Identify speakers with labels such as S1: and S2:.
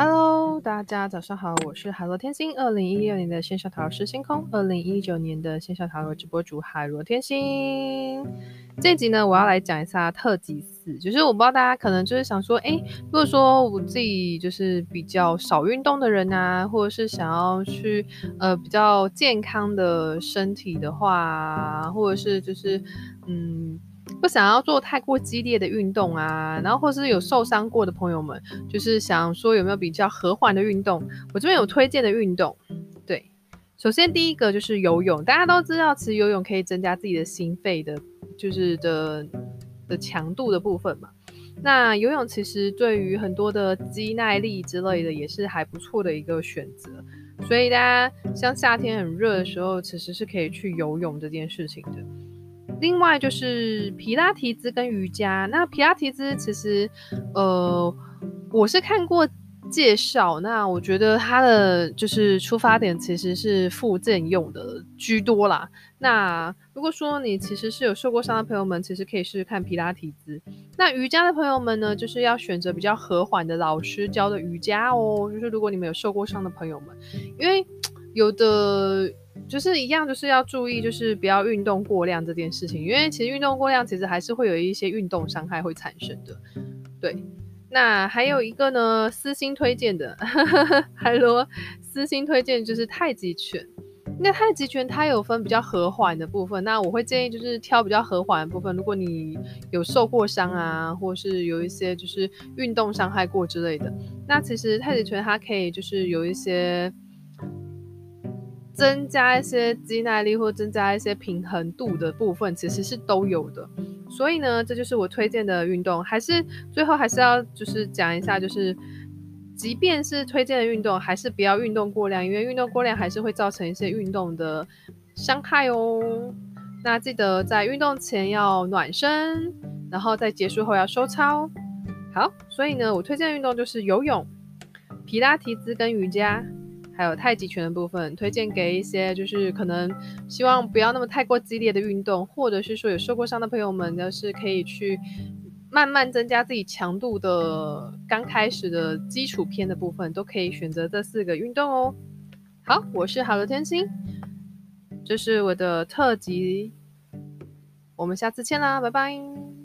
S1: Hello，大家早上好，我是海螺天星。二零一六年的线上塔罗师星空，二零一九年的线上塔罗直播主海螺天星。这集呢，我要来讲一下特辑四，就是我不知道大家可能就是想说，哎，如果说我自己就是比较少运动的人啊，或者是想要去呃比较健康的身体的话，或者是就是嗯。不想要做太过激烈的运动啊，然后或是有受伤过的朋友们，就是想说有没有比较和缓的运动？我这边有推荐的运动，对，首先第一个就是游泳，大家都知道，其实游泳可以增加自己的心肺的，就是的的强度的部分嘛。那游泳其实对于很多的肌耐力之类的也是还不错的一个选择，所以大家像夏天很热的时候，其实是可以去游泳这件事情的。另外就是皮拉提兹跟瑜伽。那皮拉提兹其实，呃，我是看过介绍。那我觉得它的就是出发点其实是复健用的居多啦。那如果说你其实是有受过伤的朋友们，其实可以试试看皮拉提兹。那瑜伽的朋友们呢，就是要选择比较和缓的老师教的瑜伽哦。就是如果你们有受过伤的朋友们，因为有的。就是一样，就是要注意，就是不要运动过量这件事情，因为其实运动过量其实还是会有一些运动伤害会产生的。对，那还有一个呢，私心推荐的，海螺私心推荐就是太极拳。那太极拳它有分比较和缓的部分，那我会建议就是挑比较和缓的部分。如果你有受过伤啊，或是有一些就是运动伤害过之类的，那其实太极拳它可以就是有一些。增加一些肌耐力或增加一些平衡度的部分，其实是都有的。所以呢，这就是我推荐的运动。还是最后还是要就是讲一下，就是即便是推荐的运动，还是不要运动过量，因为运动过量还是会造成一些运动的伤害哦。那记得在运动前要暖身，然后在结束后要收操。好，所以呢，我推荐的运动就是游泳、皮拉提兹跟瑜伽。还有太极拳的部分，推荐给一些就是可能希望不要那么太过激烈的运动，或者是说有受过伤的朋友们，就是可以去慢慢增加自己强度的刚开始的基础篇的部分，都可以选择这四个运动哦。好，我是好的天星，这是我的特辑，我们下次见啦，拜拜。